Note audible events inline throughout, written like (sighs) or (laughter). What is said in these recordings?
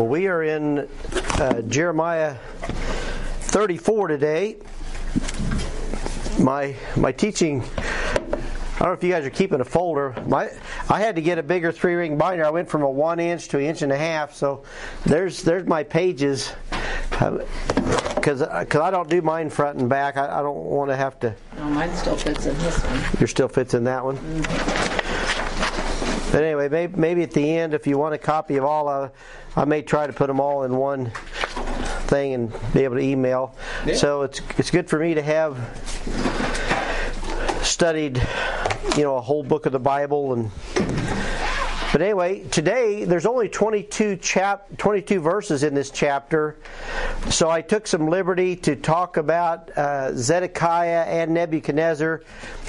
Well, we are in uh, Jeremiah 34 today. My my teaching. I don't know if you guys are keeping a folder. My I had to get a bigger three ring binder. I went from a one inch to an inch and a half. So there's there's my pages. Because uh, cause I don't do mine front and back. I, I don't want to have to. No, mine still fits in this one. Your still fits in that one. But anyway, maybe, maybe at the end, if you want a copy of all of, I may try to put them all in one thing and be able to email. Yeah. So it's it's good for me to have studied, you know, a whole book of the Bible and. But anyway, today there's only 22 chap 22 verses in this chapter, so I took some liberty to talk about uh, Zedekiah and Nebuchadnezzar.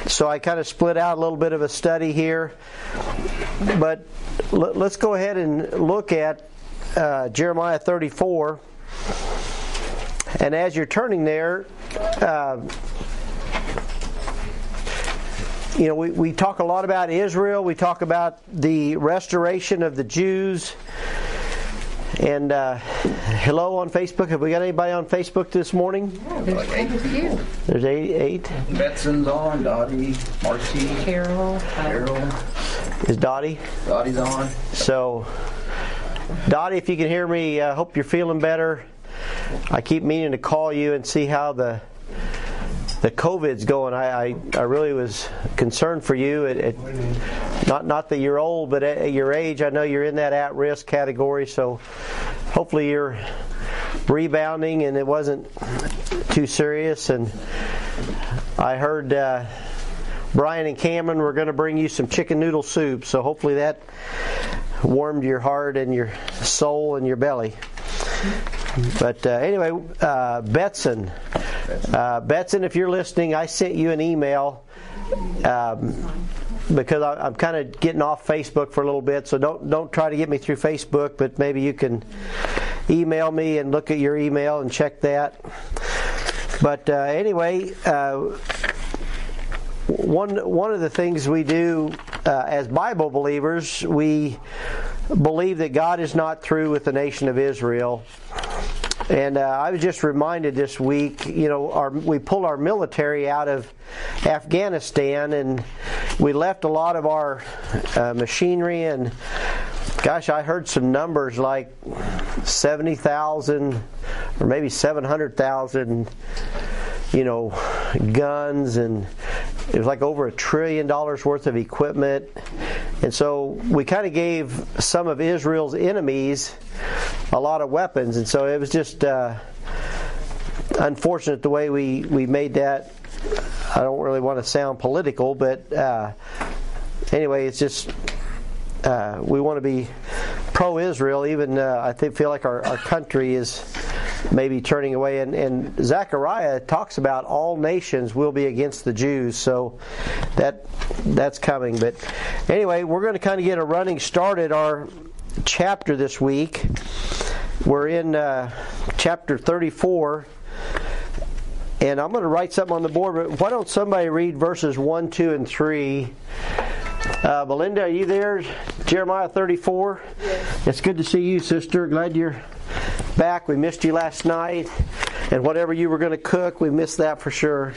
So I kind of split out a little bit of a study here. But l- let's go ahead and look at uh, Jeremiah 34. And as you're turning there, uh, you know, we, we talk a lot about Israel. We talk about the restoration of the Jews. And uh, hello on Facebook. Have we got anybody on Facebook this morning? There's quite a few. There's eight. eight. Betson's on, Dottie, Marcy, Carol, uh, Carol, Is Dottie? Dottie's on. So, Dottie, if you can hear me, I hope you're feeling better. I keep meaning to call you and see how the the COVID's going. I, I, I really was concerned for you. Not not that you're old, but at, at your age, I know you're in that at-risk category. So, hopefully, you're rebounding and it wasn't too serious. And I heard. Uh, Brian and Cameron were going to bring you some chicken noodle soup, so hopefully that warmed your heart and your soul and your belly. But uh, anyway, uh, Betson, uh, Betson, if you're listening, I sent you an email um, because I, I'm kind of getting off Facebook for a little bit. So don't don't try to get me through Facebook, but maybe you can email me and look at your email and check that. But uh, anyway. Uh, one one of the things we do uh, as Bible believers, we believe that God is not through with the nation of Israel. And uh, I was just reminded this week, you know, our, we pulled our military out of Afghanistan and we left a lot of our uh, machinery and gosh, I heard some numbers like 70,000 or maybe 700,000 you know, guns and it was like over a trillion dollars worth of equipment. And so we kind of gave some of Israel's enemies a lot of weapons. And so it was just uh, unfortunate the way we, we made that. I don't really want to sound political, but uh, anyway, it's just uh, we want to be pro Israel, even uh, I think, feel like our, our country is maybe turning away. And, and Zechariah talks about all nations will be against the Jews, so that that's coming. But anyway, we're going to kind of get a running start at our chapter this week. We're in uh, chapter 34. And I'm going to write something on the board, but why don't somebody read verses 1, 2, and 3? Uh, Belinda, are you there? Jeremiah 34? Yes. It's good to see you, sister. Glad you're back. We missed you last night. And whatever you were going to cook, we missed that for sure.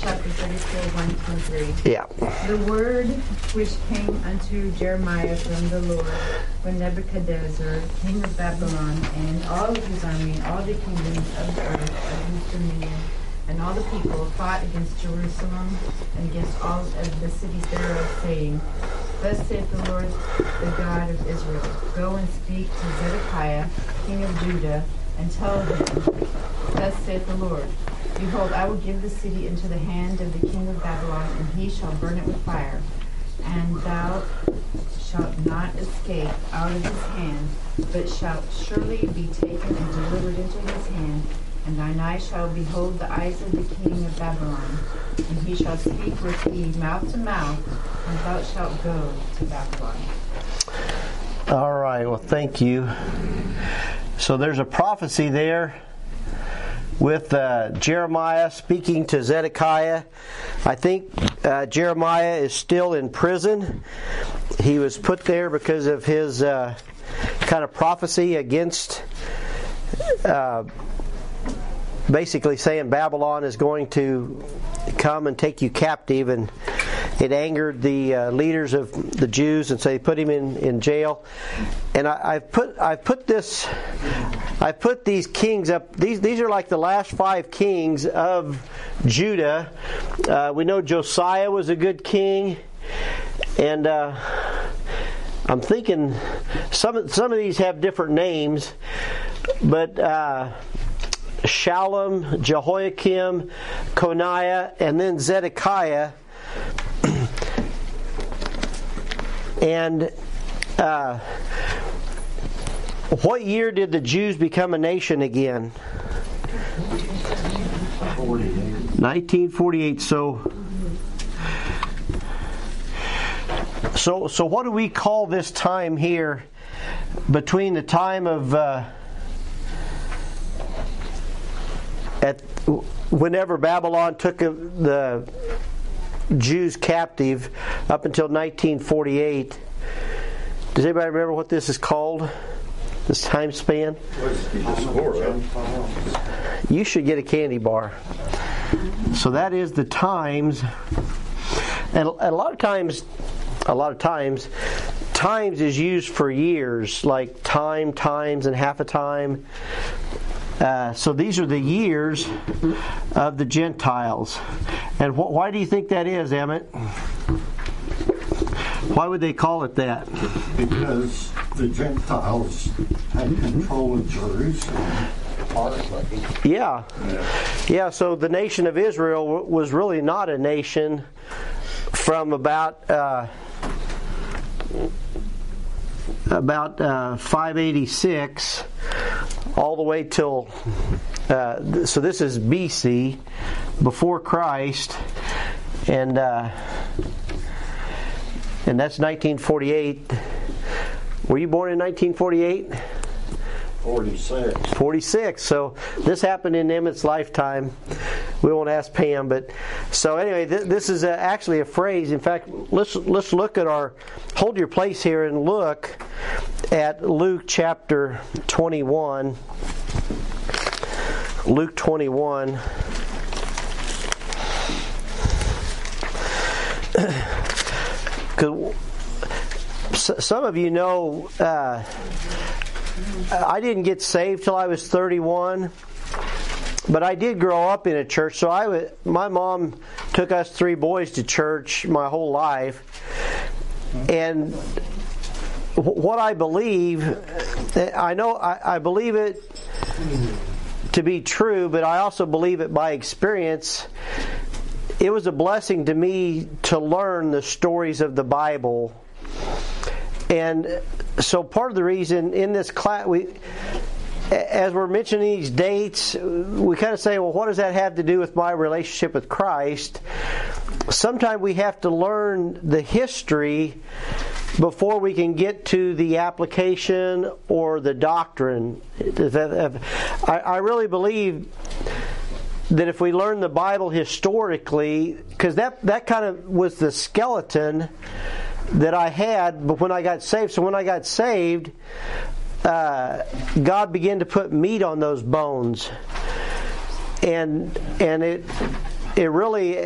Chapter 34, 1 through 3. Yeah. The word which came unto Jeremiah from the Lord when Nebuchadnezzar, king of Babylon, and all of his army, all the kingdoms of the earth of his dominion, and all the people fought against Jerusalem and against all of the cities thereof, saying, Thus saith the Lord, the God of Israel, Go and speak to Zedekiah, king of Judah, and tell him, Thus saith the Lord, Behold, I will give the city into the hand of the king of Babylon, and he shall burn it with fire. And thou shalt not escape out of his hand, but shalt surely be taken and delivered into his hand. And thine eyes shall behold the eyes of the king of Babylon. And he shall speak with thee mouth to mouth, and thou shalt go to Babylon. All right. Well, thank you. So there's a prophecy there with uh, Jeremiah speaking to Zedekiah. I think uh, Jeremiah is still in prison. He was put there because of his uh, kind of prophecy against uh, basically saying Babylon is going to come and take you captive, and it angered the uh, leaders of the Jews, and so they put him in, in jail. And I, I've put I've put this I put these kings up. These these are like the last five kings of Judah. Uh, we know Josiah was a good king, and. Uh, I'm thinking some some of these have different names, but uh, Shallum, Jehoiakim, Coniah, and then Zedekiah. (clears throat) and uh, what year did the Jews become a nation again? 1948. So So, so what do we call this time here between the time of uh, at whenever Babylon took the Jews captive up until 1948? Does anybody remember what this is called? This time span? You should get a candy bar. So that is the times, and a lot of times a lot of times, times is used for years, like time, times, and half a time. Uh, so these are the years of the Gentiles. And wh- why do you think that is, Emmett? Why would they call it that? Because the Gentiles had control of Jerusalem. Yeah. Yeah, so the nation of Israel was really not a nation from about. Uh, about uh, 586 all the way till uh, so this is BC before Christ and uh, and that's 1948 were you born in 1948 46 46 so this happened in Emmett's lifetime we won't ask Pam, but so anyway, th- this is a, actually a phrase. In fact, let's let's look at our hold your place here and look at Luke chapter 21. Luke 21. (clears throat) Because some of you know, uh, Uh, I didn't get saved till I was 31 but I did grow up in a church. So I, was, my mom took us three boys to church my whole life, and what I believe, eh, I know I, I believe it to be true, but I also believe it by experience. It was a blessing to me to learn the stories of the Bible. And so part of the reason in this class we as we're mentioning these dates, we kind of say, well, what does that have to do with my relationship with Christ? Sometimes we have to learn the history before we can get to the application or the doctrine. I really believe that if we learn the Bible historically, because that, that kind of was the skeleton that I had but when I got saved. So when I got saved, uh, God began to put meat on those bones, and and it it really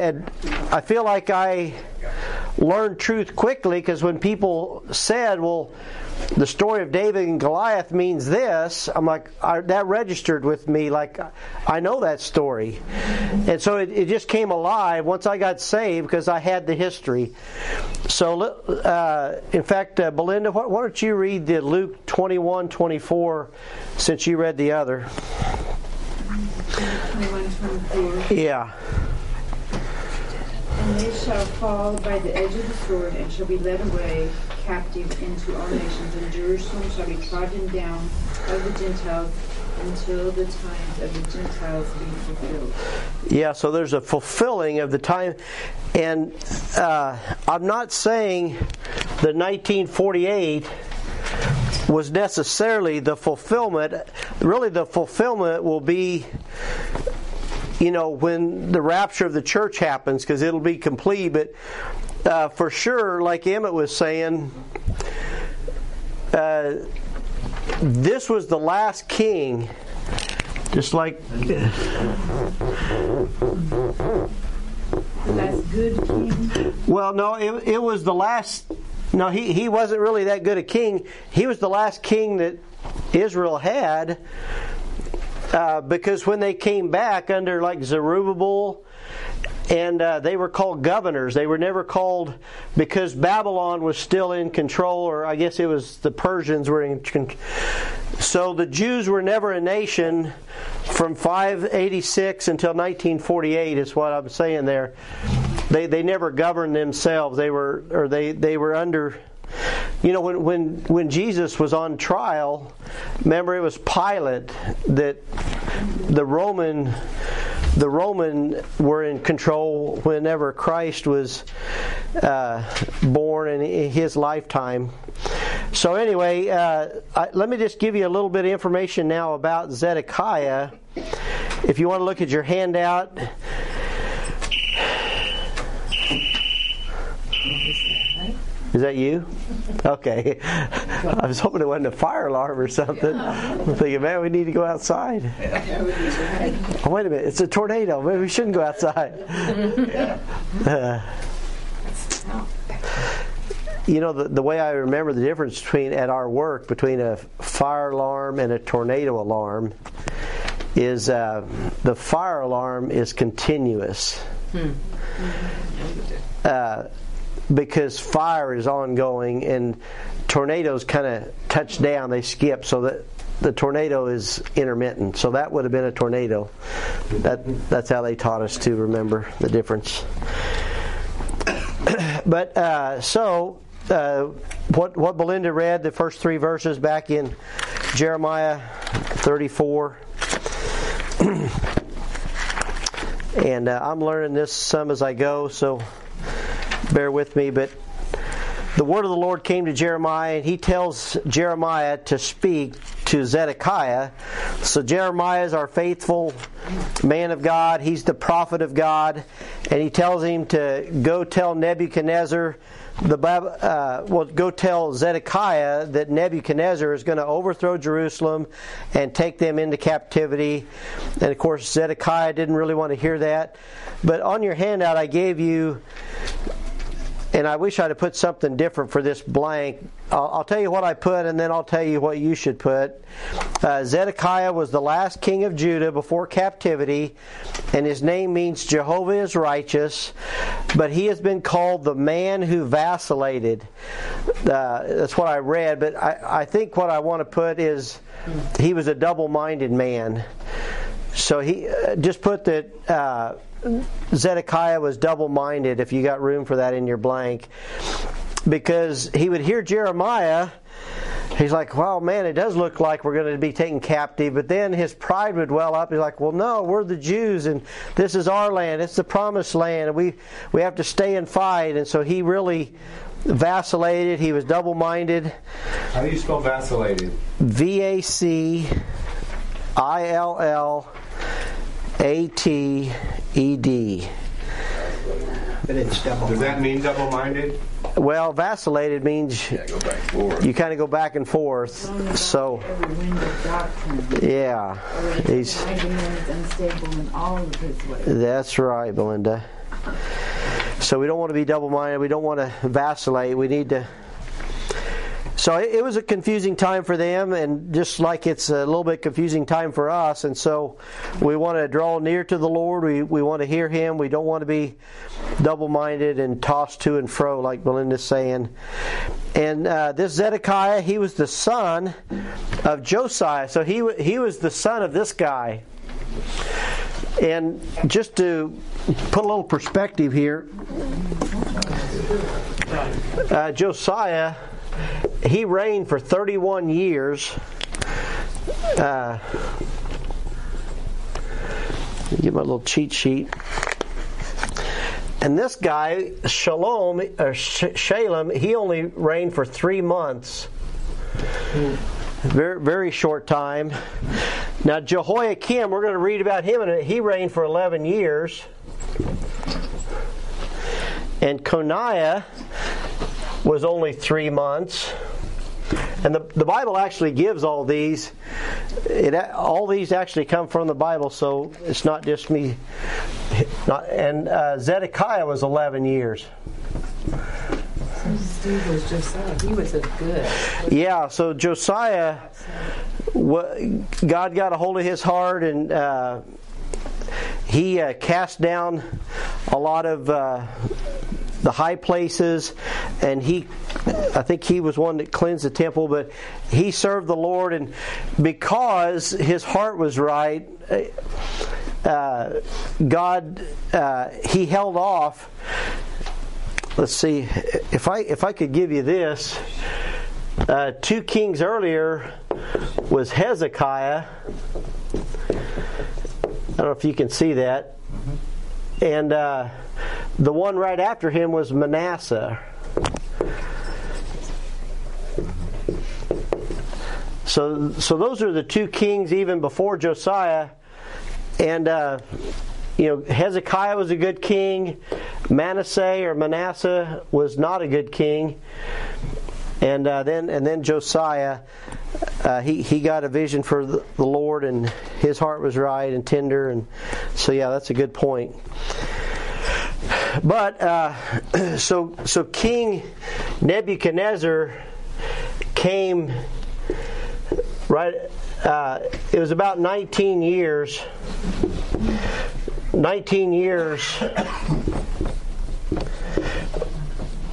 I feel like I learned truth quickly because when people said, "Well," the story of David and Goliath means this. I'm like, I, that registered with me. Like, I know that story. And so it, it just came alive once I got saved because I had the history. So, uh, in fact, uh, Belinda, why, why, don't you read the Luke 21 24 since you read the other? 21 24. Yeah. And they shall fall by the edge of the sword and shall be led away captive into all nations, and Jerusalem shall be trodden down of the Gentiles until the times of the Gentiles be fulfilled. Yeah, so there's a fulfilling of the time. And uh, I'm not saying the 1948 was necessarily the fulfillment. Really, the fulfillment will be you know, when the rapture of the church happens, because it'll be complete. But uh, for sure, like Emmett was saying, uh, this was the last king, just like That's good king. Well, no, it, it was the last. No, he, he wasn't really that good a king. He was the last king that Israel had uh, because when they came back under like Zerubbabel, and uh, they were called governors. They were never called because Babylon was still in control, or I guess it was the Persians were in. control. so the Jews were never a nation from 586 until 1948. Is what I'm saying there. They they never governed themselves. They were or they they were under. You know, when, when, when Jesus was on trial, remember it was Pilate that the Roman the Roman were in control whenever Christ was uh, born in his lifetime. So anyway, uh, I, let me just give you a little bit of information now about Zedekiah. If you want to look at your handout. Is that you? Okay. I was hoping it wasn't a fire alarm or something. I'm thinking, man, we need to go outside. Oh, wait a minute. It's a tornado. Maybe we shouldn't go outside. Uh, (laughs) you know, the, the way I remember the difference between at our work between a fire alarm and a tornado alarm is uh, the fire alarm is continuous. Uh, because fire is ongoing and tornadoes kind of touch down, they skip, so that the tornado is intermittent. So that would have been a tornado. That that's how they taught us to remember the difference. (coughs) but uh, so uh, what what Belinda read the first three verses back in Jeremiah 34. (coughs) and uh, I'm learning this some as I go, so bear with me, but the word of the Lord came to Jeremiah, and he tells Jeremiah to speak to Zedekiah. So Jeremiah is our faithful man of God. He's the prophet of God, and he tells him to go tell Nebuchadnezzar the uh, well, go tell Zedekiah that Nebuchadnezzar is going to overthrow Jerusalem and take them into captivity. And of course, Zedekiah didn't really want to hear that. But on your handout, I gave you and I wish I'd have put something different for this blank. I'll, I'll, tell you what I put, and then I'll tell you what you should put. Uh, Zedekiah was the last king of Judah before captivity, and his name means Jehovah is righteous, but he has been called the man who vacillated. Uh, that's what I read, but I, I think what I want to put is he was a double minded man. So he uh, just put that uh, Zedekiah was double minded, if you got room for that in your blank, because he would hear Jeremiah. He's like, well, man, it does look like we're going to be taken captive. But then his pride would well up. He's like, well, no, we're the Jews, and this is our land. It's the promised land, and we, we have to stay and fight. And so he really vacillated. He was double minded. How do you spell vacillated? V A C I L L A T E D. But it's double. Does that mean double-minded? Well, vacillated means Yeah, go back forward. you kind of go back and forth. So, Every wind of doctrine. yeah, he's Finding one is unstable in all of his ways. that's right, Belinda. So we don't want to be double-minded. We don't want to vacillate. We need to. So it, it was a confusing time for them, and just like it's a little bit confusing time for us. And so we want to draw near to the Lord. We we want to hear Him. We don't want to be double-minded and tossed to and fro, like Belinda's saying. And uh, this Zedekiah, he was the son of Josiah. So he he was the son of this guy. And just to put a little perspective here, uh, Josiah, he reigned for 31 years. Uh, get my little cheat sheet. And this guy, Shalom or Shalem, he only reigned for three months. Very, very short time. Now, Jehoiakim, we're going to read about him, and he reigned for 11 years. And Coniah was only three months. And the, the Bible actually gives all these. It, all these actually come from the Bible, so it's not just me. Not, and uh, Zedekiah was 11 years. Steve was just he was a good. Yeah, so Josiah, God got a hold of his heart and uh, he uh, cast down a lot of uh, the high places and he I think he was one that cleansed the temple, but he served the Lord, and because his heart was right, uh, God uh, he held off let's see if I if I could give you this. Uh, two kings earlier was Hezekiah. I don't know if you can see that, and uh, the one right after him was Manasseh. So, so those are the two kings even before Josiah, and uh, you know Hezekiah was a good king. Manasseh or Manasseh was not a good king, and uh, then and then Josiah, uh, he he got a vision for the, Lord, and his heart was right and tender, and so yeah, that's a good point. But uh, (clears throat) so so King Nebuchadnezzar came right. Uh, it was about 19 years. 19 years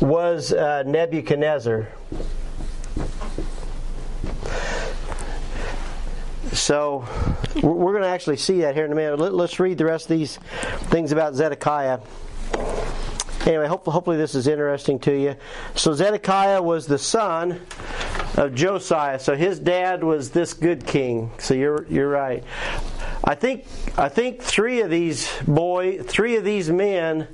was uh, Nebuchadnezzar. So we're going to actually see that here in a minute. Let's read the rest of these things about Zedekiah. Anyway, hopefully, hopefully this is interesting to you. So Zedekiah was the son of Josiah. So his dad was this good king. So you're you're right. I think I think three of these boy, three of these men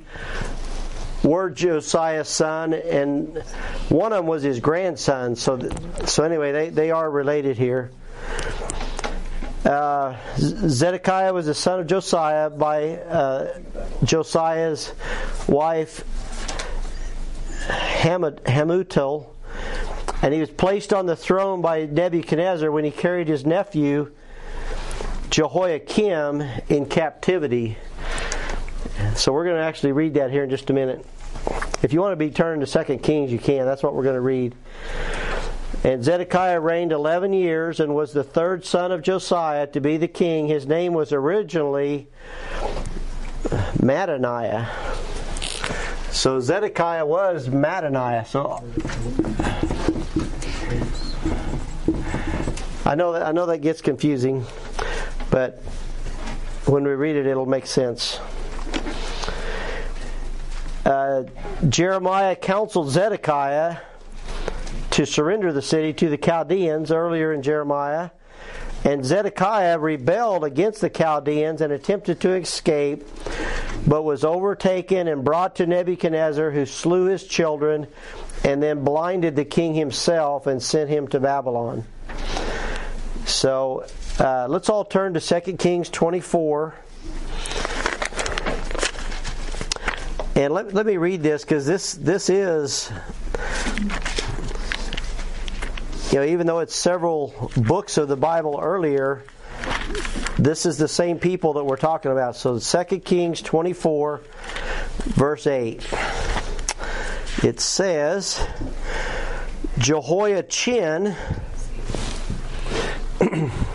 were Josiah's son, and one of them was his grandson. So, so anyway, they, they are related here. Uh, Zedekiah was the son of Josiah by uh, Josiah's wife Hamutal, and he was placed on the throne by Nebuchadnezzar when he carried his nephew Jehoiakim in captivity. So we're going to actually read that here in just a minute. If you want to be turned to Second Kings, you can. That's what we're going to read. And Zedekiah reigned 11 years and was the third son of Josiah to be the king. His name was originally Mattaniah. So Zedekiah was Mattaniah. So I know that I know that gets confusing, but when we read it, it'll make sense. Uh, Jeremiah counseled Zedekiah to surrender the city to the Chaldeans earlier in Jeremiah. And Zedekiah rebelled against the Chaldeans and attempted to escape, but was overtaken and brought to Nebuchadnezzar, who slew his children and then blinded the king himself and sent him to Babylon. So uh, let's all turn to 2 Kings 24. And let, let me read this because this this is you know even though it's several books of the Bible earlier, this is the same people that we're talking about. So 2 Kings 24 verse 8. It says Jehoiachin (clears throat)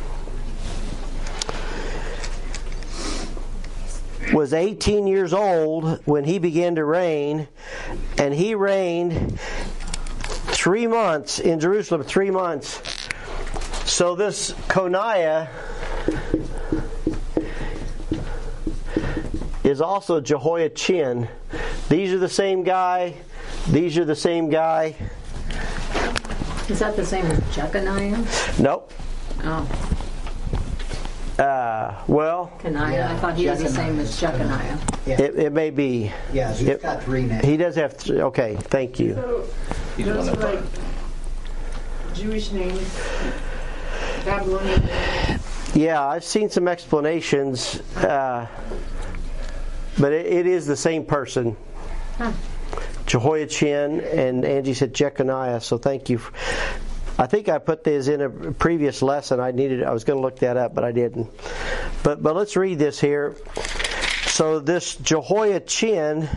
was 18 years old when he began to reign, and he reigned three months in Jerusalem, three months. So this Coniah is also Jehoiachin. These are the same guy. These are the same guy. Is that the same as Jeconiah? Nope. Oh, Uh, well, Coniah. Yeah, I thought he was the same as Jeconiah. Yeah, it, it may be. yeah, so he's It- got three names. He does have. Th- okay, thank you. So, those are like Jewish names. Babylonian. Yeah, I've seen some explanations, uh, but it, it is the same person. Huh. Jehoiachin and Angie said Jeconiah, so thank you. I think I put this in a previous lesson. I needed I was going to look that up, but I didn't. But but let's read this here. So this Jehoiachin,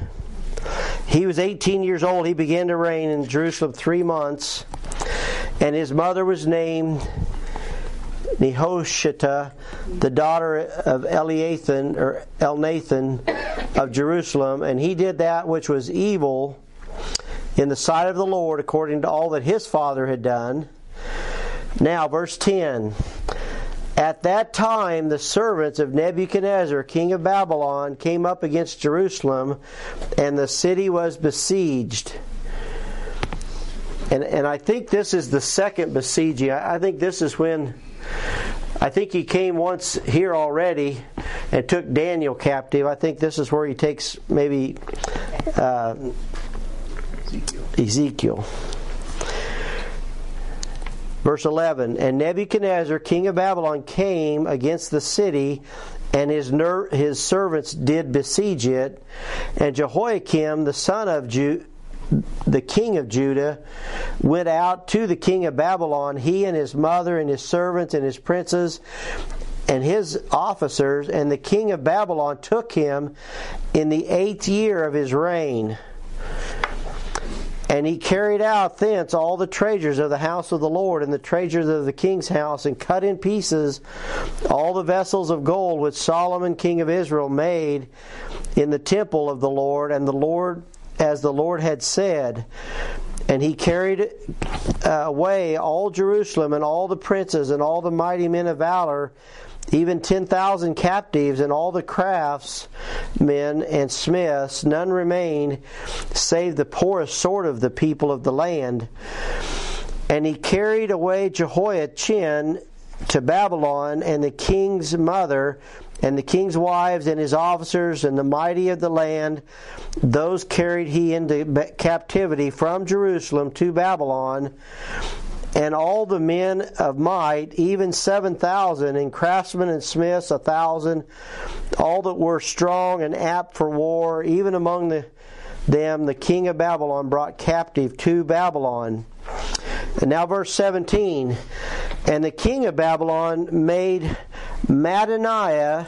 he was 18 years old. He began to reign in Jerusalem three months, and his mother was named Nehoshita, the daughter of Eliathan or Elnathan of Jerusalem, and he did that which was evil in the sight of the Lord according to all that his father had done. Now, verse 10. At that time, the servants of Nebuchadnezzar, king of Babylon, came up against Jerusalem, and the city was besieged. And, and I think this is the second besieging. I, I think this is when I think he came once here already and took Daniel captive. I think this is where he takes maybe uh, Ezekiel. Verse 11 And Nebuchadnezzar, king of Babylon, came against the city, and his, ner- his servants did besiege it. And Jehoiakim, the son of the king of Judah, went out to the king of Babylon, he and his mother, and his servants, and his princes, and his officers. And the king of Babylon took him in the eighth year of his reign. And he carried out thence all the treasures of the house of the Lord and the treasures of the king's house, and cut in pieces all the vessels of gold which Solomon king of Israel made in the temple of the Lord, and the Lord, as the Lord had said. And he carried uh, away all Jerusalem and all the princes and all the mighty men of valor, even 10,000 captives and all the crafts men and smiths, none remained save the poorest sort of the people of the land. And he carried away Jehoiachin to Babylon and the king's mother and the king's wives and his officers and the mighty of the land. Those carried he into captivity from Jerusalem to Babylon and all the men of might, even seven thousand, and craftsmen and smiths a thousand, all that were strong and apt for war, even among the, them the king of Babylon brought captive to Babylon. And now verse 17. And the king of Babylon made Mattaniah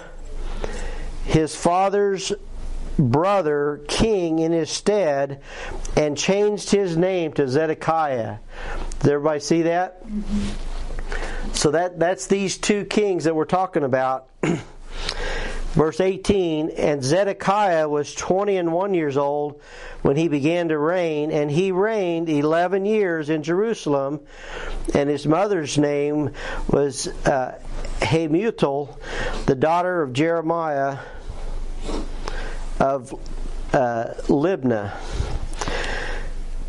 his father's brother king in his stead and changed his name to Zedekiah. Does everybody see that? So that that's these two kings that we're talking about. (clears throat) Verse 18, and Zedekiah was 20 and 1 years old when he began to reign, and he reigned 11 years in Jerusalem, and his mother's name was uh, Hamutal, the daughter of Jeremiah of uh, Libnah.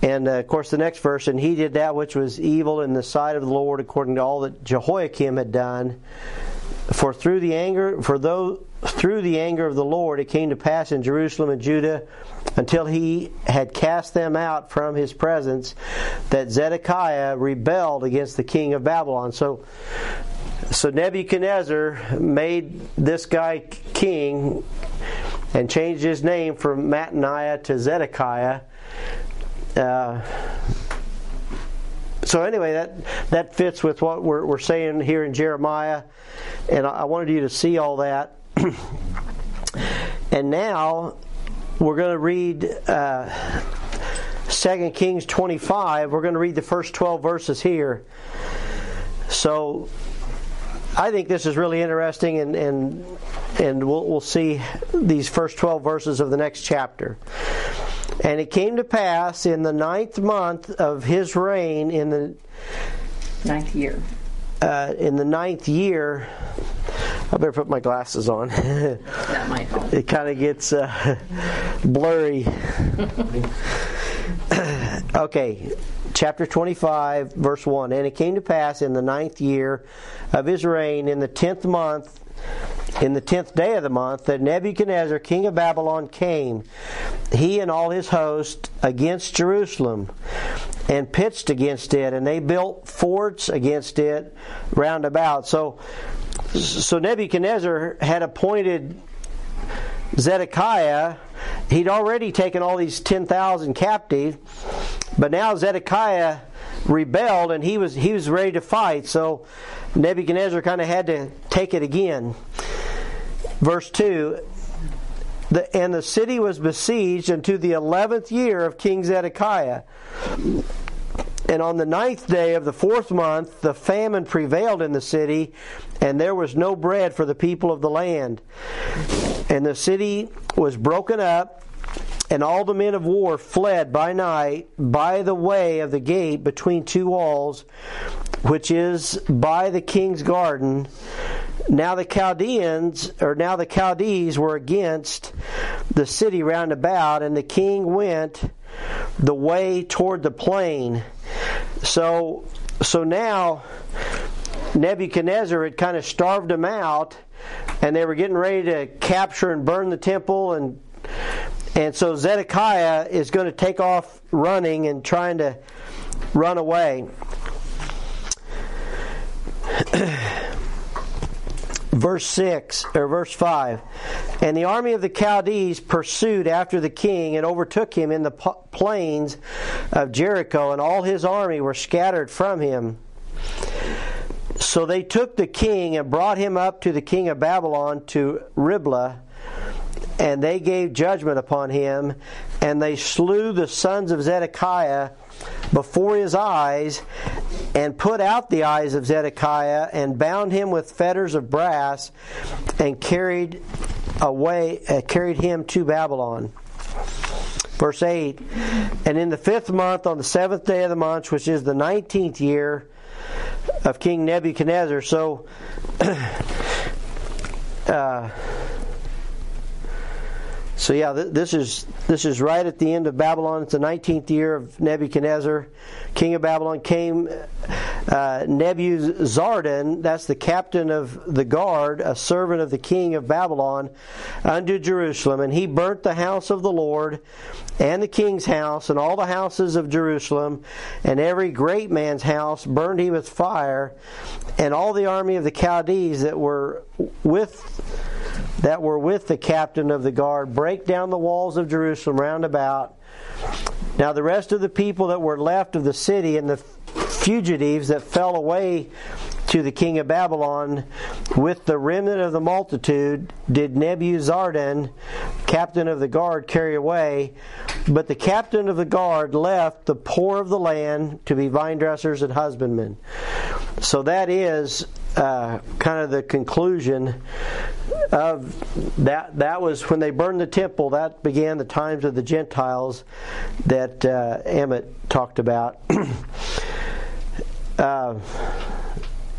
And uh, of course, the next verse, and he did that which was evil in the sight of the Lord, according to all that Jehoiakim had done. For through the anger, for though through the anger of the Lord, it came to pass in Jerusalem and Judah, until he had cast them out from his presence, that Zedekiah rebelled against the king of Babylon. So, so Nebuchadnezzar made this guy king and changed his name from Mattaniah to Zedekiah. Uh, so anyway, that that fits with what we're, we're saying here in Jeremiah, and I, I wanted you to see all that. (clears throat) and now we're going to read uh, 2 Kings 25. We're going to read the first 12 verses here. So I think this is really interesting, and and and we'll, we'll see these first 12 verses of the next chapter. And it came to pass in the ninth month of his reign, in the Ninth year. uh, in the ninth year. I better put my glasses on. That might help. (laughs) it kind of gets uh, (laughs) blurry. (laughs) Okay, chapter 25, verse 1. And it came to pass in the ninth year of his reign, in the tenth month, in the tenth day of the month, that Nebuchadnezzar, king of Babylon, came, he and all his host, against Jerusalem, and pitched against it, and they built forts against it round about. So, so Nebuchadnezzar had appointed Zedekiah. He'd already taken all these 10,000 captive, but now Zedekiah rebelled and he was he was ready to fight. So Nebuchadnezzar kind of had to take it again. Verse 2 the, and the city was besieged unto the eleventh year of King Zedekiah. And on the ninth day of the fourth month, the famine prevailed in the city, and there was no bread for the people of the land. And the city was broken up, and all the men of war fled by night by the way of the gate between two walls, which is by the king's garden. Now the Chaldeans, or now the Chaldees were against the city round about, and the king went the way toward the plain. So, so now Nebuchadnezzar had kind of starved them out, and they were getting ready to capture and burn the temple, and and so Zedekiah is going to take off running and trying to run away. (clears throat) verse 6 or verse 5 and the army of the chaldees pursued after the king and overtook him in the plains of jericho and all his army were scattered from him so they took the king and brought him up to the king of babylon to riblah and they gave judgment upon him and they slew the sons of zedekiah before his eyes and put out the eyes of Zedekiah and bound him with fetters of brass and carried away uh, carried him to Babylon. Verse 8 And in the fifth month, on the seventh day of the month, which is the nineteenth year of King Nebuchadnezzar, so (clears throat) uh, so yeah, this is this is right at the end of Babylon. It's the 19th year of Nebuchadnezzar, king of Babylon. Came uh, Nebuzaradan, that's the captain of the guard, a servant of the king of Babylon, unto Jerusalem, and he burnt the house of the Lord, and the king's house, and all the houses of Jerusalem, and every great man's house burned he with fire, and all the army of the Chaldees that were with that were with the captain of the guard break down the walls of Jerusalem round about. Now, the rest of the people that were left of the city and the fugitives that fell away to the king of Babylon with the remnant of the multitude did Nebuzaradan, captain of the guard, carry away. But the captain of the guard left the poor of the land to be vine dressers and husbandmen. So that is uh, kind of the conclusion of that. That was when they burned the temple. That began the times of the Gentiles that uh, Emmett talked about. (clears throat) uh,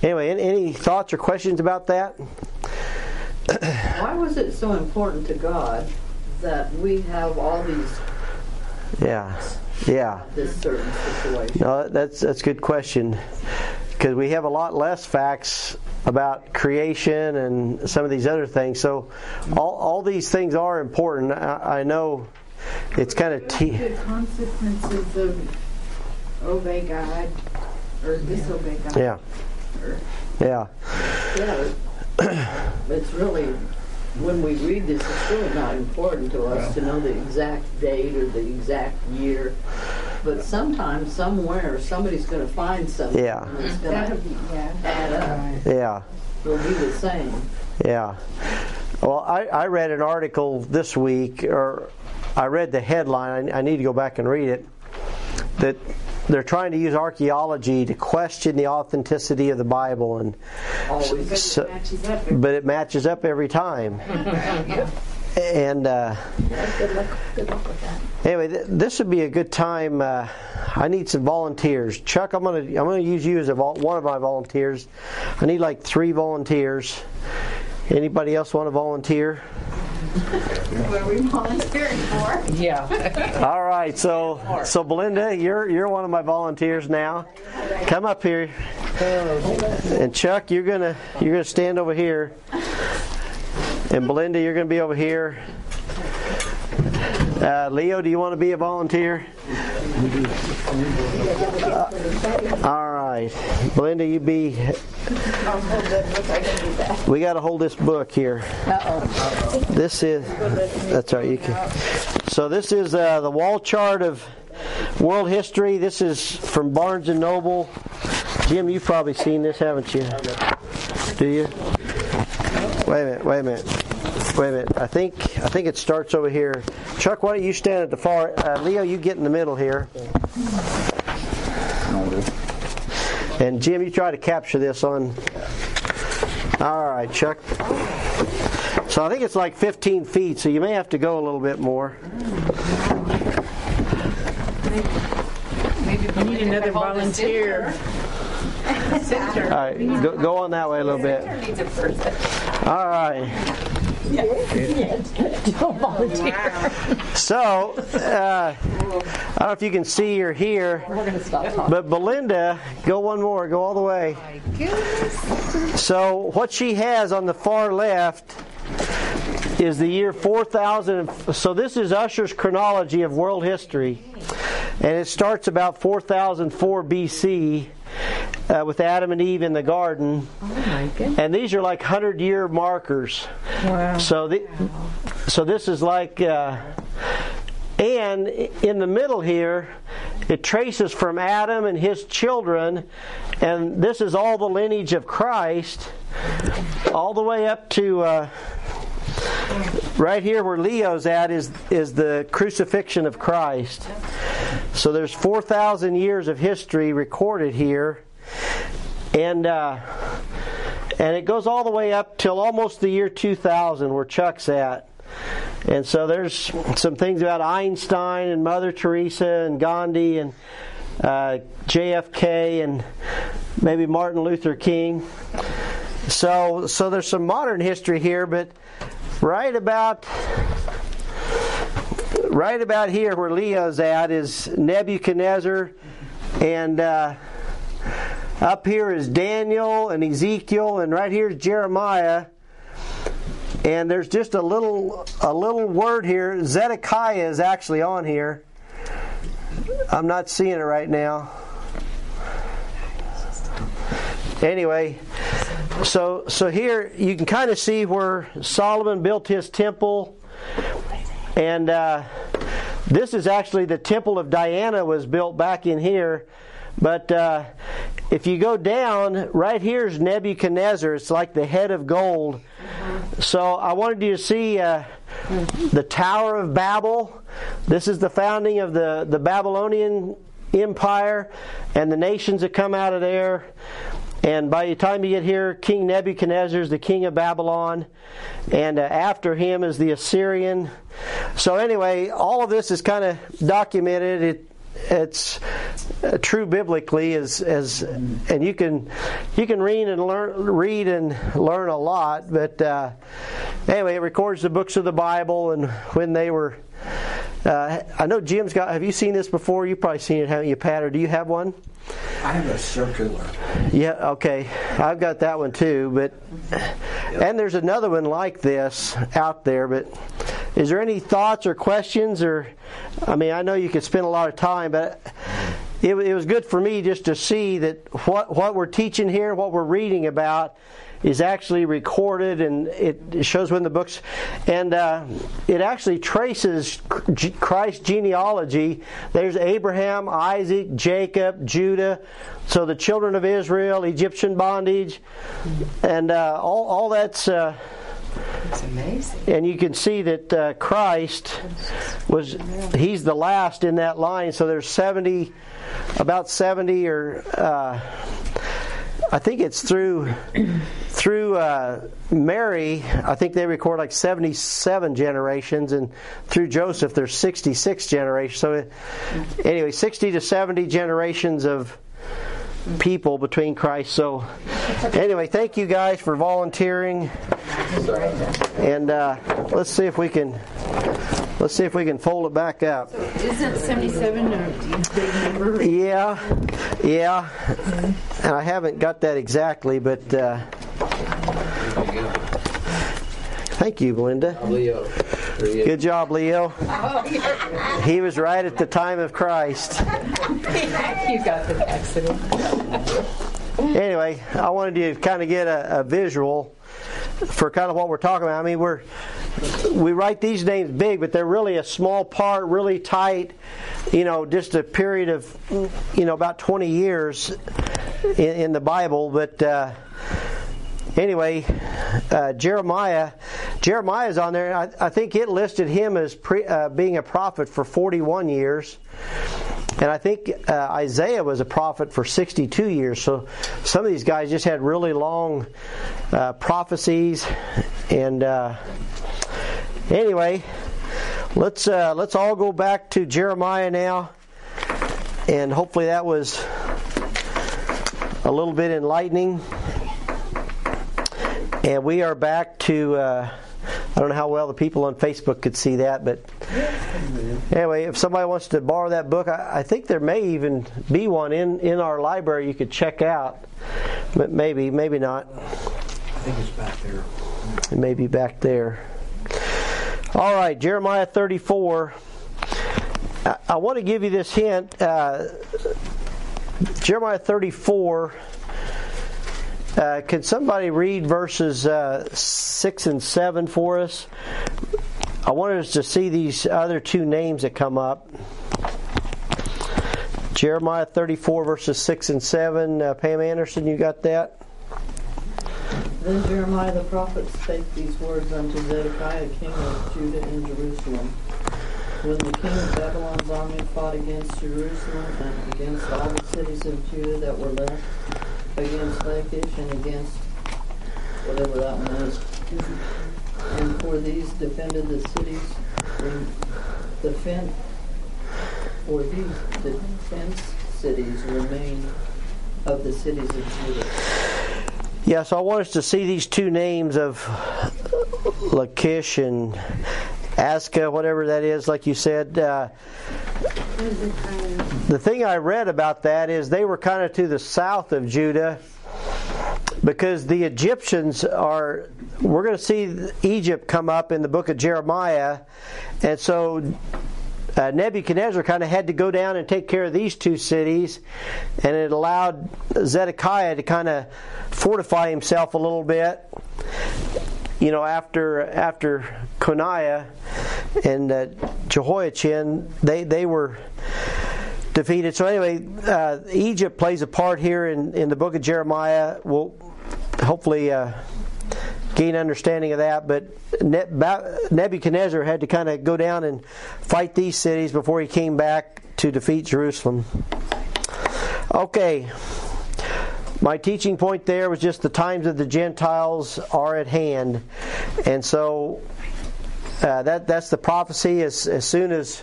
anyway, any, any thoughts or questions about that? Why was it so important to God that we have all these? Yeah, yeah. This certain situation. No, that's that's a good question because we have a lot less facts about creation and some of these other things. So all, all these things are important. I, I know it's kind of t- the consequences of obey God or disobey God. Yeah. Or, yeah. Yeah. It's really when we read this, it's really not important to us to know the exact date or the exact year. But sometimes, somewhere, somebody's going to find something yeah. that's going to yeah. add up. Yeah. Will be the same. Yeah. Well, I, I read an article this week, or I read the headline. I, I need to go back and read it. That they're trying to use archaeology to question the authenticity of the Bible, and Always. so, but it matches up every time. (laughs) and uh, good luck. Good luck with that. Anyway, th- this would be a good time. Uh, I need some volunteers. Chuck, I'm gonna I'm gonna use you as a vol- one of my volunteers. I need like three volunteers. Anybody else want to volunteer? What are we volunteering for? Yeah. (laughs) All right, so so Belinda, you're you're one of my volunteers now. Come up here. And Chuck, you're gonna you're gonna stand over here. And Belinda, you're gonna be over here. Uh, Leo, do you want to be a volunteer? Uh, all right, Belinda, you be. We got to hold this book here. This is. That's right. You can. So this is uh, the wall chart of world history. This is from Barnes and Noble. Jim, you've probably seen this, haven't you? Do you? Wait a minute. Wait a minute. Wait a minute. I think I think it starts over here. Chuck, why don't you stand at the far? Uh, Leo, you get in the middle here. And Jim, you try to capture this on. All right, Chuck. So I think it's like 15 feet, so you may have to go a little bit more. Maybe need another volunteer. All right, go, go on that way a little bit. All right. Don't volunteer. So, uh, I don't know if you can see or hear, but Belinda, go one more, go all the way. So, what she has on the far left is the year 4000. So, this is Ussher's chronology of world history, and it starts about 4004 BC. Uh, with Adam and Eve in the garden, and these are like hundred-year markers. Wow. So, the, so this is like, uh, and in the middle here, it traces from Adam and his children, and this is all the lineage of Christ, all the way up to uh, right here where Leo's at is is the crucifixion of Christ. So there's four thousand years of history recorded here, and. Uh, and it goes all the way up till almost the year 2000 where Chuck's at. And so there's some things about Einstein and Mother Teresa and Gandhi and uh, JFK and maybe Martin Luther King. So so there's some modern history here, but right about right about here where Leo's at is Nebuchadnezzar and. Uh, up here is Daniel and Ezekiel, and right here is Jeremiah. And there's just a little a little word here. Zedekiah is actually on here. I'm not seeing it right now. Anyway, so so here you can kind of see where Solomon built his temple, and uh, this is actually the temple of Diana was built back in here. But uh, if you go down, right here is Nebuchadnezzar. It's like the head of gold. So I wanted you to see uh, the Tower of Babel. This is the founding of the, the Babylonian Empire and the nations that come out of there. And by the time you get here, King Nebuchadnezzar is the king of Babylon, and uh, after him is the Assyrian. So anyway, all of this is kind of documented. It, it's uh, true biblically as as and you can you can read and learn read and learn a lot but uh, anyway it records the books of the bible and when they were uh, i know jim's got have you seen this before? You've probably seen it haven't you pat or do you have one? I have a circular. yeah okay. I've got that one too but and there's another one like this out there but is there any thoughts or questions or i mean i know you could spend a lot of time but it, it was good for me just to see that what what we're teaching here what we're reading about is actually recorded and it shows when the books and uh, it actually traces christ's genealogy. There's abraham isaac jacob judah. So the children of israel egyptian bondage and uh, all, all that's uh, Amazing. and you can see that uh, Christ was he's the last in that line so there's 70 about 70 or uh, I think it's through through uh, Mary I think they record like 77 generations and through Joseph there's 66 generations so anyway 60 to 70 generations of people between Christ so anyway thank you guys for volunteering And uh, let's see if we can let's see if we can fold it back up. Isn't 77 a big number? Yeah, yeah. And I haven't got that exactly, but uh, thank you, Belinda. Leo. There he is. Good job, Leo. He was right at the time of Christ. You got the accident. Anyway, I wanted you to kind of get a, a visual for kind of what we're talking about. I mean, we're we write these names big, but they're really a small part, really tight. You know, just a period of you know about 20 years in, in the Bible. But uh, anyway, uh, Jeremiah, Jeremiah's on there. I, I think it listed him as pre, uh, being a prophet for 41 years. And I think uh, Isaiah was a prophet for 62 years. So some of these guys just had really long uh, prophecies. And uh, anyway, let's uh, let's all go back to Jeremiah now, and hopefully that was a little bit enlightening. And we are back to. Uh, I don't know how well the people on Facebook could see that, but anyway, if somebody wants to borrow that book, I, I think there may even be one in, in our library you could check out. But maybe, maybe not. I think it's back there. It may be back there. All right, Jeremiah 34. I, I want to give you this hint. Uh, Jeremiah 34. Uh, can somebody read verses uh, 6 and 7 for us? I wanted us to see these other two names that come up. Jeremiah 34, verses 6 and 7. Uh, Pam Anderson, you got that? Then Jeremiah the prophet spake these words unto Zedekiah king of Judah in Jerusalem. When the king of Babylon's army fought against Jerusalem and against all the cities of Judah that were left, against Lachish and against whatever that is, and for these defended the cities, and defend, for these defense cities remain of the cities of Judah. Yeah, so I want us to see these two names of Lachish and Aska, whatever that is, like you said. Uh, the thing I read about that is they were kind of to the south of Judah because the Egyptians are. We're going to see Egypt come up in the book of Jeremiah, and so uh, Nebuchadnezzar kind of had to go down and take care of these two cities, and it allowed Zedekiah to kind of fortify himself a little bit. You know, after after Coniah and uh, Jehoiachin, they they were defeated. So anyway, uh, Egypt plays a part here in in the book of Jeremiah. We'll hopefully. Uh, gain understanding of that. But Nebuchadnezzar had to kind of go down and fight these cities before he came back to defeat Jerusalem. Okay. My teaching point there was just the times of the Gentiles are at hand. And so uh, that that's the prophecy as, as soon as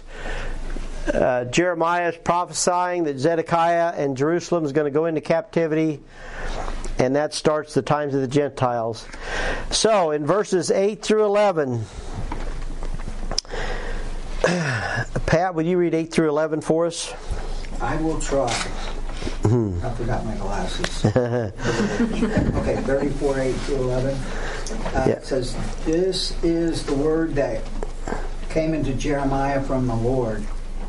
uh, Jeremiah is prophesying that Zedekiah and Jerusalem is going to go into captivity and that starts the times of the Gentiles. So, in verses 8 through 11, (sighs) Pat, would you read 8 through 11 for us? I will try. I forgot my glasses. (laughs) okay, 34, 8 through 11. Uh, Yeah. It says, This is the word that came into Jeremiah from the Lord.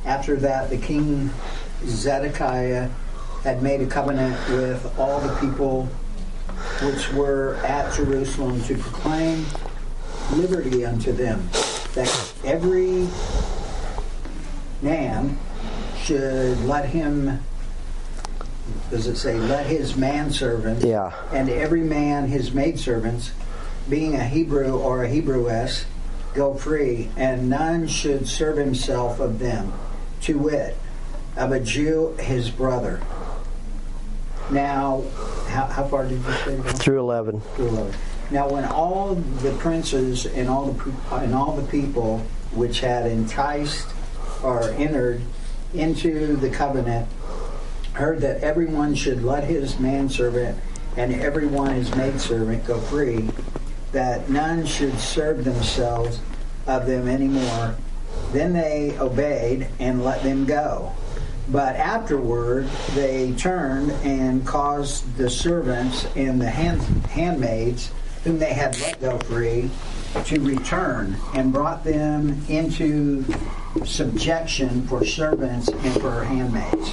After that, the king Zedekiah had made a covenant with all the people which were at Jerusalem to proclaim liberty unto them, that every man should let him, does it say, let his manservant, Yeah. and every man his maidservants, being a Hebrew or a Hebrewess, go free, and none should serve himself of them, to wit, of a Jew his brother. Now, how, how far did you say? Through 11. Through 11. Now, when all the princes and all the and all the people which had enticed or entered into the covenant heard that everyone should let his manservant and everyone his maidservant go free, that none should serve themselves of them anymore. Then they obeyed and let them go. But afterward they turned and caused the servants and the hand, handmaids whom they had let go free to return and brought them into subjection for servants and for handmaids.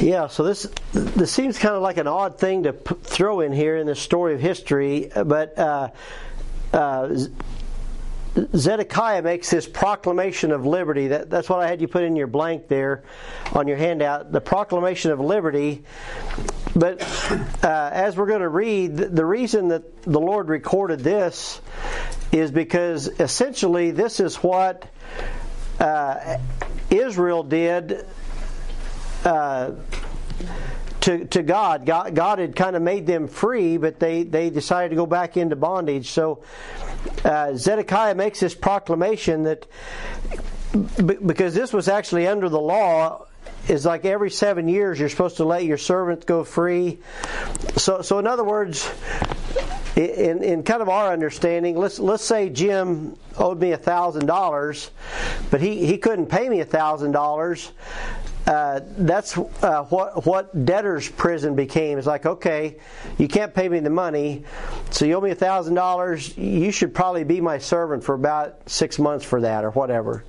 Yeah, so this this seems kind of like an odd thing to p- throw in here in the story of history, but uh, uh, Zedekiah makes this proclamation of liberty. That, that's what I had you put in your blank there on your handout. The proclamation of liberty. But uh, as we're going to read, the reason that the Lord recorded this is because essentially this is what uh, Israel did uh, to, to God. God. God had kind of made them free, but they, they decided to go back into bondage. So uh, Zedekiah makes this proclamation that because this was actually under the law, is like every seven years you're supposed to let your servants go free. So, so in other words, in, in kind of our understanding, let's let's say Jim owed me a thousand dollars, but he, he couldn't pay me a thousand dollars. Uh, that's uh, what what debtor's prison became. It's like, okay, you can't pay me the money, so you owe me a thousand dollars. You should probably be my servant for about six months for that, or whatever.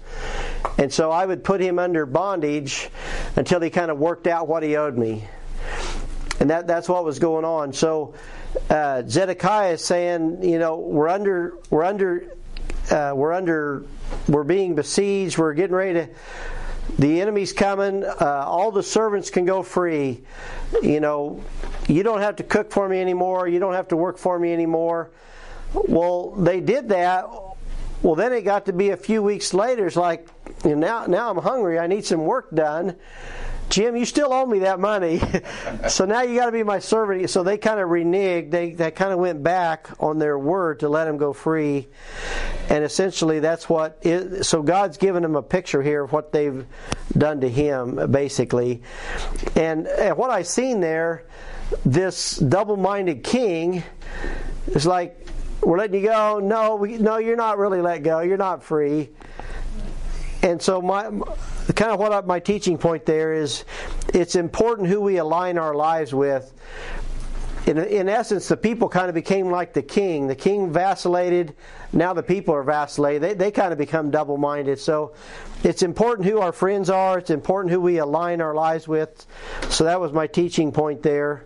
And so I would put him under bondage until he kind of worked out what he owed me, and that that's what was going on. So uh, Zedekiah is saying, you know, we're under we're under uh, we're under we're being besieged. We're getting ready to the enemy's coming. Uh, all the servants can go free. You know, you don't have to cook for me anymore. You don't have to work for me anymore. Well, they did that. Well, then it got to be a few weeks later. It's like, you know, now, now I'm hungry. I need some work done. Jim, you still owe me that money. (laughs) so now you got to be my servant. So they kind of reneged. They, they kind of went back on their word to let him go free. And essentially, that's what. Is, so God's given him a picture here of what they've done to him, basically. And, and what I've seen there, this double minded king is like, we're letting you go. No, we, no, you're not really let go. You're not free. And so my kind of what I, my teaching point there is it's important who we align our lives with in, in essence, the people kind of became like the king. The king vacillated. Now the people are vacillating. They, they kind of become double minded. So it's important who our friends are. It's important who we align our lives with. So that was my teaching point there.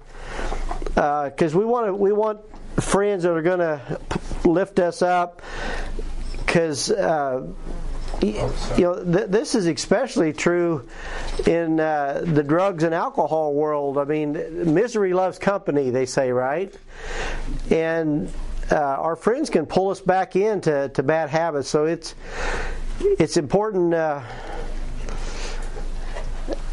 Because uh, we want we want friends that are going to lift us up. Because uh, you know, th- this is especially true in uh, the drugs and alcohol world. I mean, misery loves company, they say, right? And uh, our friends can pull us back into to bad habits. So it's it's important. Uh,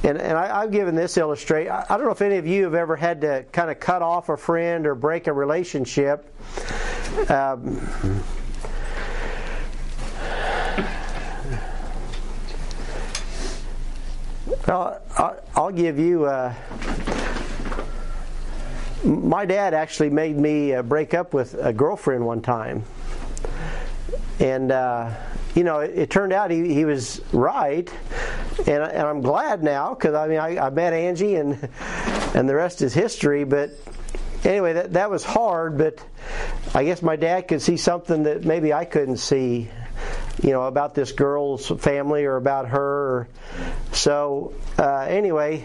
and, and I, have given this illustrate. I, I don't know if any of you have ever had to kind of cut off a friend or break a relationship. Um, Well, I'll give you. Uh, my dad actually made me uh, break up with a girlfriend one time, and uh, you know it, it, turned out he, he was right, and, and I'm glad now because I mean I, I met Angie and and the rest is history. But anyway, that that was hard, but I guess my dad could see something that maybe I couldn't see you know, about this girl's family or about her. So uh, anyway,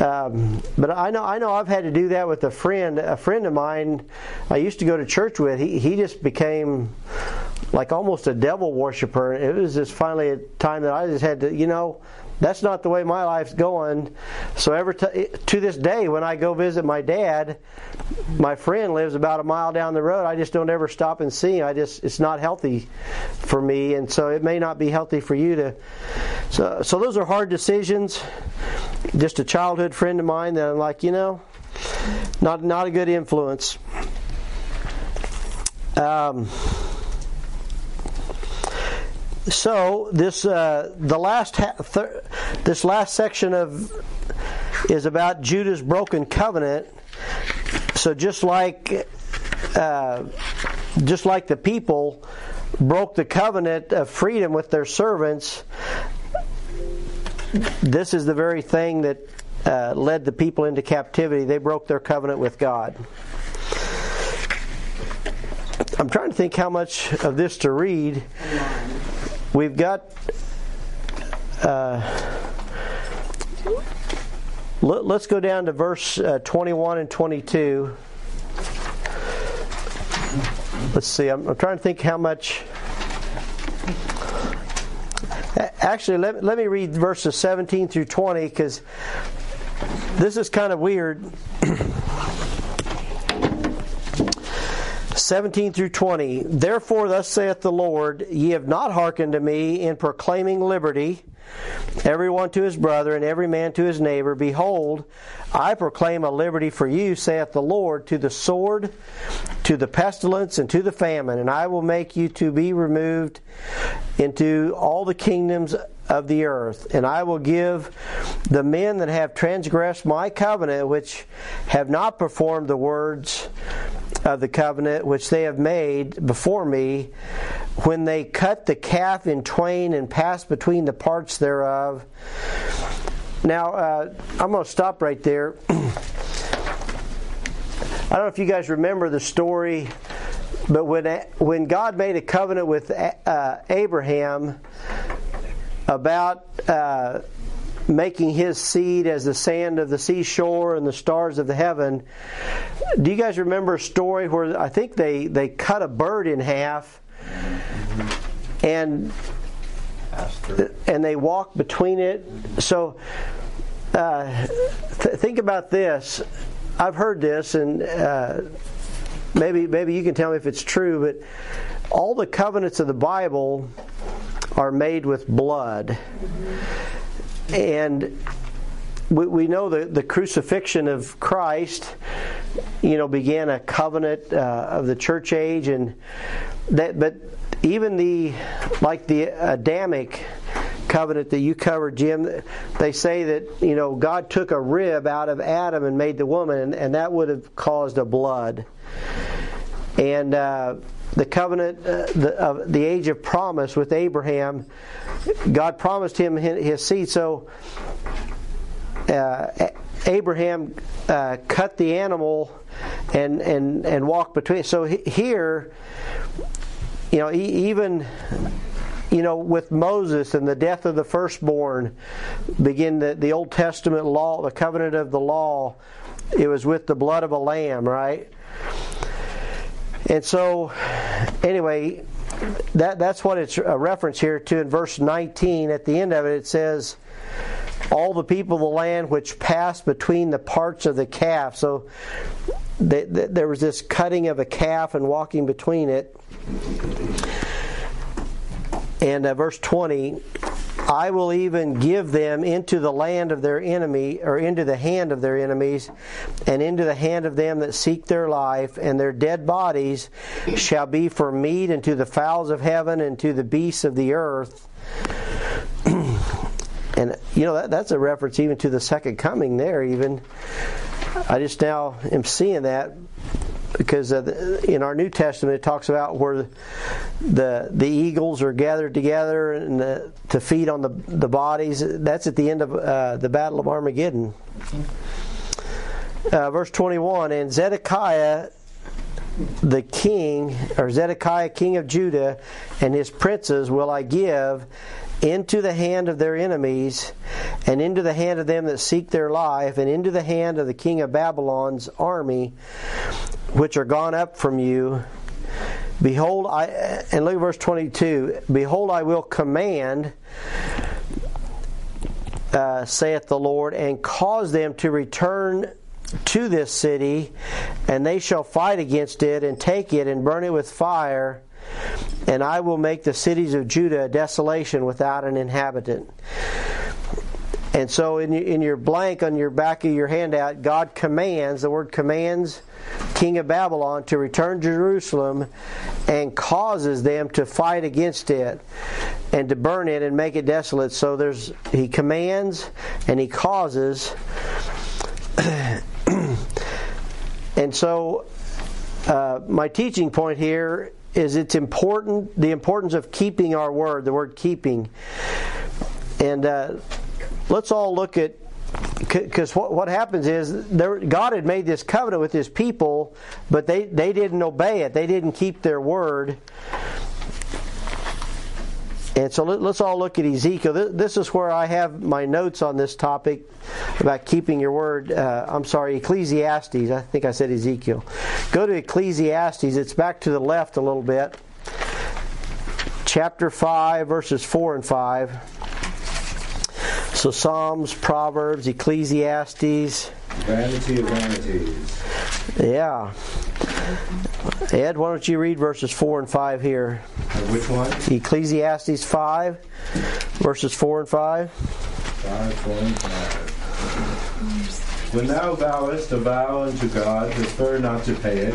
um, but I know I know I've had to do that with a friend. A friend of mine I used to go to church with. He he just became like almost a devil worshiper. It was just finally a time that I just had to, you know, that's not the way my life's going. So ever t- to this day, when I go visit my dad, my friend lives about a mile down the road. I just don't ever stop and see. I just it's not healthy for me, and so it may not be healthy for you to. So so those are hard decisions. Just a childhood friend of mine that I'm like, you know, not not a good influence. Um, so this uh, the last ha- thir- this last section of is about Judah's broken covenant. So just like uh, just like the people broke the covenant of freedom with their servants, this is the very thing that uh, led the people into captivity. They broke their covenant with God. I'm trying to think how much of this to read. We've got. Uh, let, us go down to verse uh, 21 and 22. Let's see, I'm, I'm trying to think how much. Actually, let, let me read verses 17 through 20 because this is kind of weird. 17 through 20. Therefore, thus saith the Lord, Ye have not hearkened to me in proclaiming liberty, every one to his brother, and every man to his neighbor. Behold, I proclaim a liberty for you, saith the Lord, to the sword, to the pestilence, and to the famine, and I will make you to be removed into all the kingdoms of the earth. And I will give the men that have transgressed my covenant, which have not performed the words of the covenant which they have made before me, when they cut the calf in twain and passed between the parts thereof. Now, uh, I'm going to stop right there. (clears throat) I don't know if you guys remember the story, but when when God made a covenant with uh, Abraham about uh, making his seed as the sand of the seashore and the stars of the heaven. Do you guys remember a story where I think they, they cut a bird in half and and they walk between it? So uh, th- think about this. I've heard this, and uh, maybe maybe you can tell me if it's true, but all the covenants of the Bible are made with blood. And we, we know that the crucifixion of Christ, you know, began a covenant uh, of the church age, and that. But even the like the Adamic covenant that you covered, Jim, they say that you know God took a rib out of Adam and made the woman, and, and that would have caused a blood. And uh, the covenant, uh, the, of the age of promise with Abraham, God promised him his seed. So uh, Abraham uh, cut the animal and and and walked between. So here, you know, even you know, with Moses and the death of the firstborn, begin the, the Old Testament law, the covenant of the law, it was with the blood of a lamb, right? And so, anyway, that that's what it's a reference here to in verse 19. At the end of it, it says, "All the people of the land which passed between the parts of the calf." So there was this cutting of a calf and walking between it. And uh, verse 20, I will even give them into the land of their enemy, or into the hand of their enemies, and into the hand of them that seek their life, and their dead bodies shall be for meat unto the fowls of heaven and to the beasts of the earth. (clears throat) and you know that, that's a reference even to the second coming there even i just now am seeing that because in our New Testament it talks about where the the eagles are gathered together and the, to feed on the the bodies. That's at the end of uh, the Battle of Armageddon. Uh, verse 21 And Zedekiah the king, or Zedekiah king of Judah, and his princes will I give into the hand of their enemies, and into the hand of them that seek their life, and into the hand of the king of Babylon's army, which are gone up from you. Behold, I and look at verse 22. Behold, I will command, uh, saith the Lord, and cause them to return to this city, and they shall fight against it, and take it, and burn it with fire, and I will make the cities of Judah a desolation without an inhabitant. And so, in, in your blank on your back of your handout, God commands, the word commands king of Babylon to return to Jerusalem and causes them to fight against it and to burn it and make it desolate. So there's he commands and he causes. (clears throat) and so uh, my teaching point here is it's important the importance of keeping our word. The word keeping, and uh, let's all look at because what, what happens is there, God had made this covenant with His people, but they, they didn't obey it. They didn't keep their word. And so let, us all look at Ezekiel. This is where I have my notes on this topic about keeping your word. Uh, I'm sorry, Ecclesiastes. I think I said Ezekiel. Go to Ecclesiastes. It's back to the left a little bit. Chapter 5, verses 4 and 5. So Psalms, Proverbs, Ecclesiastes. Vanity of vanities. Yeah. Ed, why don't you read verses 4 and 5 here? which one? Ecclesiastes 5, verses 4 and 5. 5, 4 and 5. When thou vowest a vow unto God, defer not to pay it,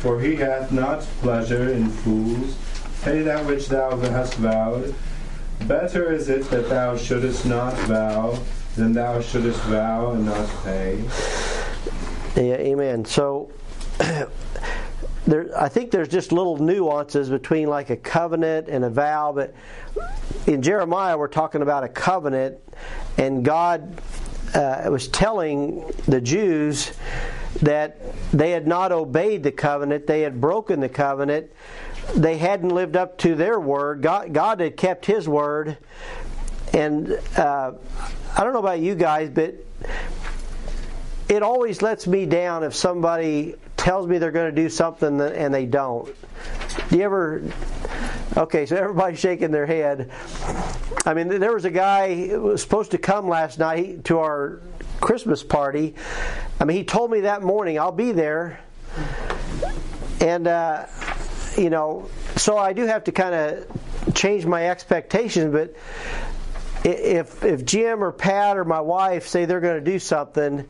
for he hath not pleasure in fools. Pay that which thou hast vowed. Better is it that thou shouldest not vow than thou shouldest vow and not pay. Yeah, amen. So there, I think there's just little nuances between like a covenant and a vow, but in Jeremiah we're talking about a covenant, and God uh, was telling the Jews that they had not obeyed the covenant, they had broken the covenant, they hadn't lived up to their word. God, God had kept His word, and uh, I don't know about you guys, but it always lets me down if somebody tells me they're going to do something and they don't. Do you ever? Okay, so everybody's shaking their head. I mean, there was a guy was supposed to come last night to our Christmas party. I mean, he told me that morning, I'll be there. And, uh, you know, so I do have to kind of change my expectations, but if if Jim or Pat or my wife say they're going to do something,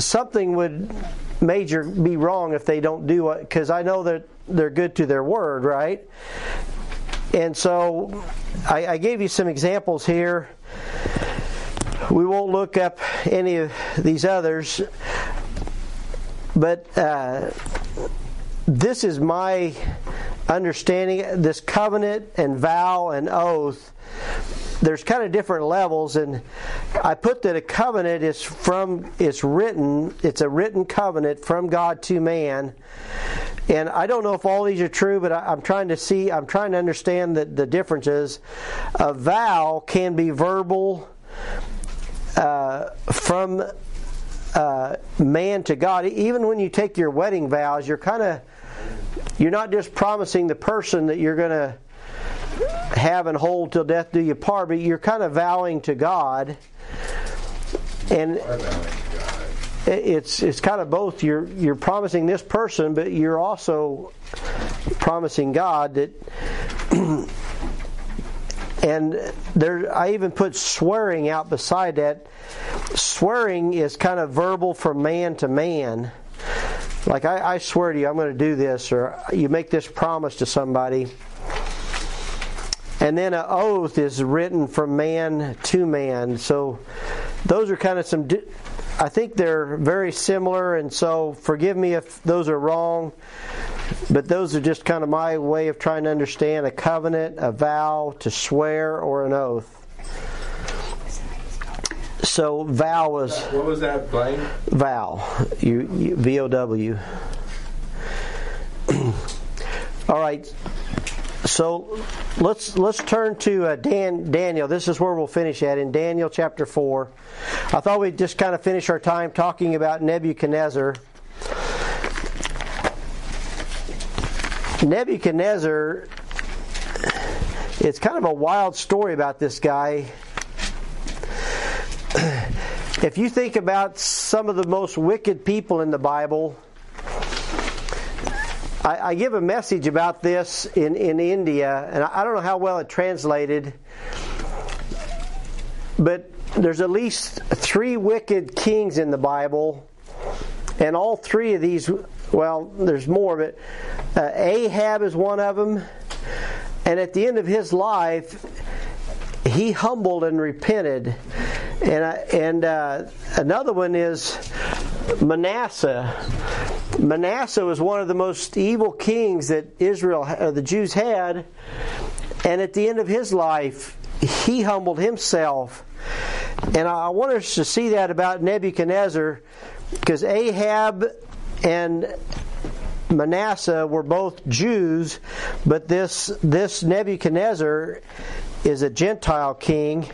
something would major be wrong if they don't do it because I know that they're good to their word, right? And so I, I gave you some examples here. We won't look up any of these others, but uh, this is my understanding. This covenant and vow and oath there's kind of different levels and i put that a covenant is from it's written it's a written covenant from god to man. And i don't know if all these are true but I, am trying to see i'm trying to understand the, the differences. A vow can be verbal uh, from uh, man to god. Even when you take your wedding vows you're kind of you're not just promising the person that you're going to have and hold till death do you part, but you're kind of vowing to God. And it's it's kind of both. You're you're promising this person, but you're also promising God that. (clears throat) and there, I even put swearing out beside that. Swearing is kind of verbal from man to man. Like I, I swear to you, I'm going to do this, or you make this promise to somebody and then an oath is written from man to man. So those are kind of some. I think they're very similar, and so forgive me if those are wrong, but those are just kind of my way of trying to understand a covenant, a vow, to swear, or an oath. So vow was what was that blank? Vow, you, you V O W. (clears throat) All right. So let's let's turn to uh, Dan, Daniel. This is where we'll finish at in Daniel chapter four. I thought we'd just kind of finish our time talking about Nebuchadnezzar. Nebuchadnezzar. It's kind of a wild story about this guy. If you think about some of the most wicked people in the Bible I, I, give a message about this in, in India, and I don't know how well it translated, but there's at least three wicked kings in the Bible, and all three of these, well, there's more, but uh, Ahab is one of them, and at the end of his life, he humbled and repented. And, uh, and uh, another one is Manasseh Manasseh was one of the most evil kings that Israel, uh, the Jews had, and at the end of his life, he humbled himself. And I want us to see that about Nebuchadnezzar, because Ahab and Manasseh were both Jews, but this this Nebuchadnezzar is a Gentile king.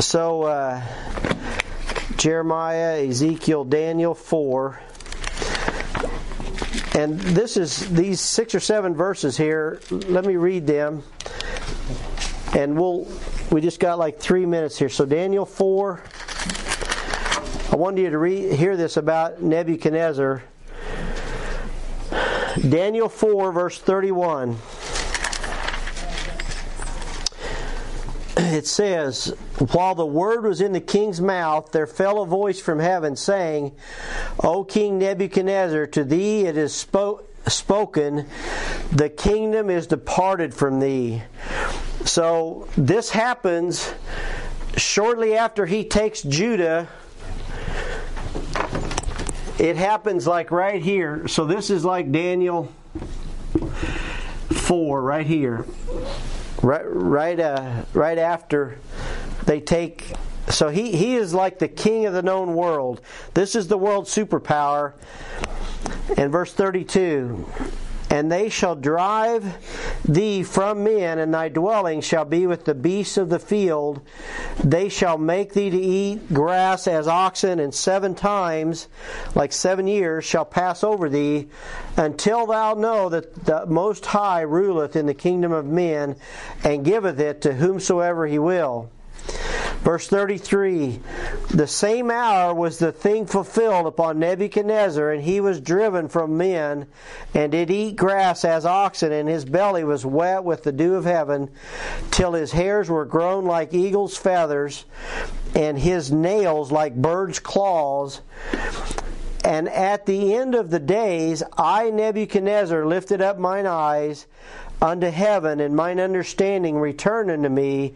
So uh, Jeremiah, Ezekiel, Daniel four. And this is these six or seven verses here. Let me read them. And we'll we just got like three minutes here. So Daniel four. I wanted you to read, hear this about Nebuchadnezzar. Daniel 4, verse 31. It says, While the word was in the king's mouth, there fell a voice from heaven saying, O King Nebuchadnezzar, to thee it is spo- spoken, the kingdom is departed from thee. So this happens shortly after he takes Judah it happens like right here. So this is like Daniel 4 right here. Right right uh, right after they take so he, he is like the king of the known world. This is the world superpower. And verse 32 and they shall drive thee from men, and thy dwelling shall be with the beasts of the field. They shall make thee to eat grass as oxen, and seven times, like seven years, shall pass over thee, until thou know that the Most High ruleth in the kingdom of men, and giveth it to whomsoever he will. Verse 33 The same hour was the thing fulfilled upon Nebuchadnezzar, and he was driven from men, and did eat grass as oxen, and his belly was wet with the dew of heaven, till his hairs were grown like eagle's feathers, and his nails like birds' claws. And at the end of the days, I, Nebuchadnezzar, lifted up mine eyes unto heaven, and mine understanding returned unto me,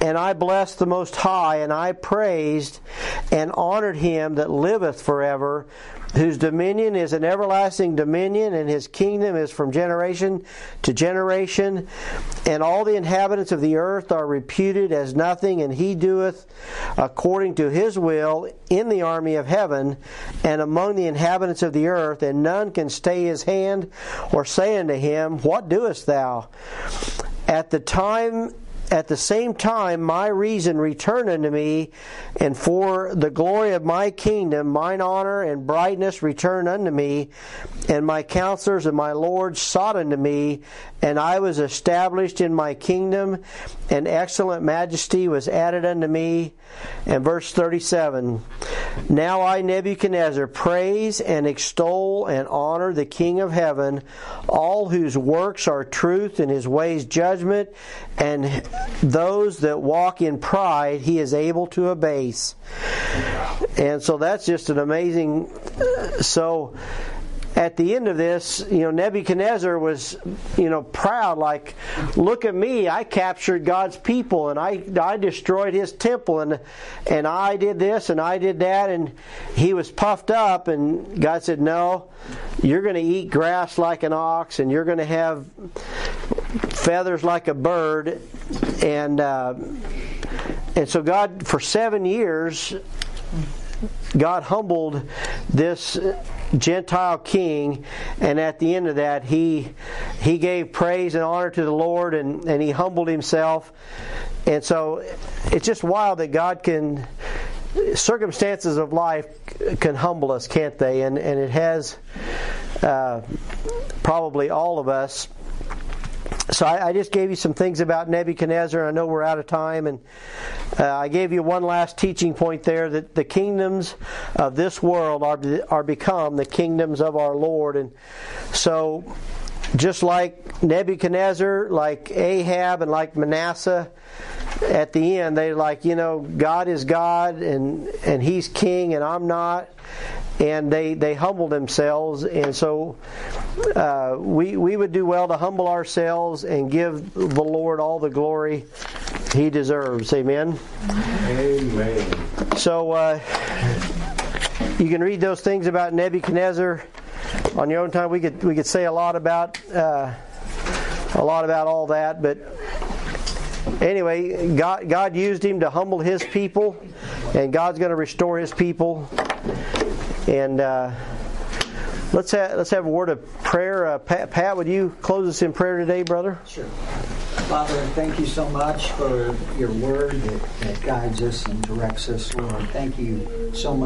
and I blessed the Most High, and I praised and honored him that liveth forever, whose dominion is an everlasting dominion, and his kingdom is from generation to generation. And all the inhabitants of the earth are reputed as nothing, and he doeth according to his will in the army of heaven and among the inhabitants of the earth, and none can stay his hand or say unto him, What doest thou? At the time at the same time my reason returned unto me, and for the glory of my kingdom mine honor and brightness returned unto me, and my counselors and my lords sought unto me, and I was established in my kingdom, and excellent majesty was added unto me. And verse 37 Now I, Nebuchadnezzar, praise and extol and honor the King of heaven, all whose works are truth and his ways judgment, and those that walk in pride he is able to abase. And so that's just an amazing. Uh, so at the end of this, you know, Nebuchadnezzar was, you know, proud, like, look at me, I captured God's people and I, I destroyed his temple and, and I did this and I did that and he was puffed up and God said, no, you're going to eat grass like an ox and you're going to have feathers like a bird and, uh, and so God, for seven years, God humbled this Gentile king, and at the end of that, he he gave praise and honor to the Lord, and, and he humbled himself. And so, it's just wild that God can circumstances of life can humble us, can't they? And and it has uh, probably all of us. So I, I, just gave you some things about Nebuchadnezzar. I know we're out of time, and uh, I gave you one last teaching point there that the kingdoms of this world are are become the kingdoms of our Lord, and so just like Nebuchadnezzar, like Ahab, and like Manasseh, at the end they like you know God is God and and He's King and I'm not, and they they humble themselves and so uh, we we would do well to humble ourselves and give the Lord all the glory He deserves. Amen. Amen. So uh, you can read those things about Nebuchadnezzar on your own time, we could we could say a lot about uh, a lot about all that, but anyway, God God used him to humble His people, and God's going to restore His people. And uh, let's have let's have a word of prayer. Uh, Pat, Pat, would you close us in prayer today, brother? Sure. Father, thank you so much for your word that, that guides us and directs us, Lord. Thank you so much.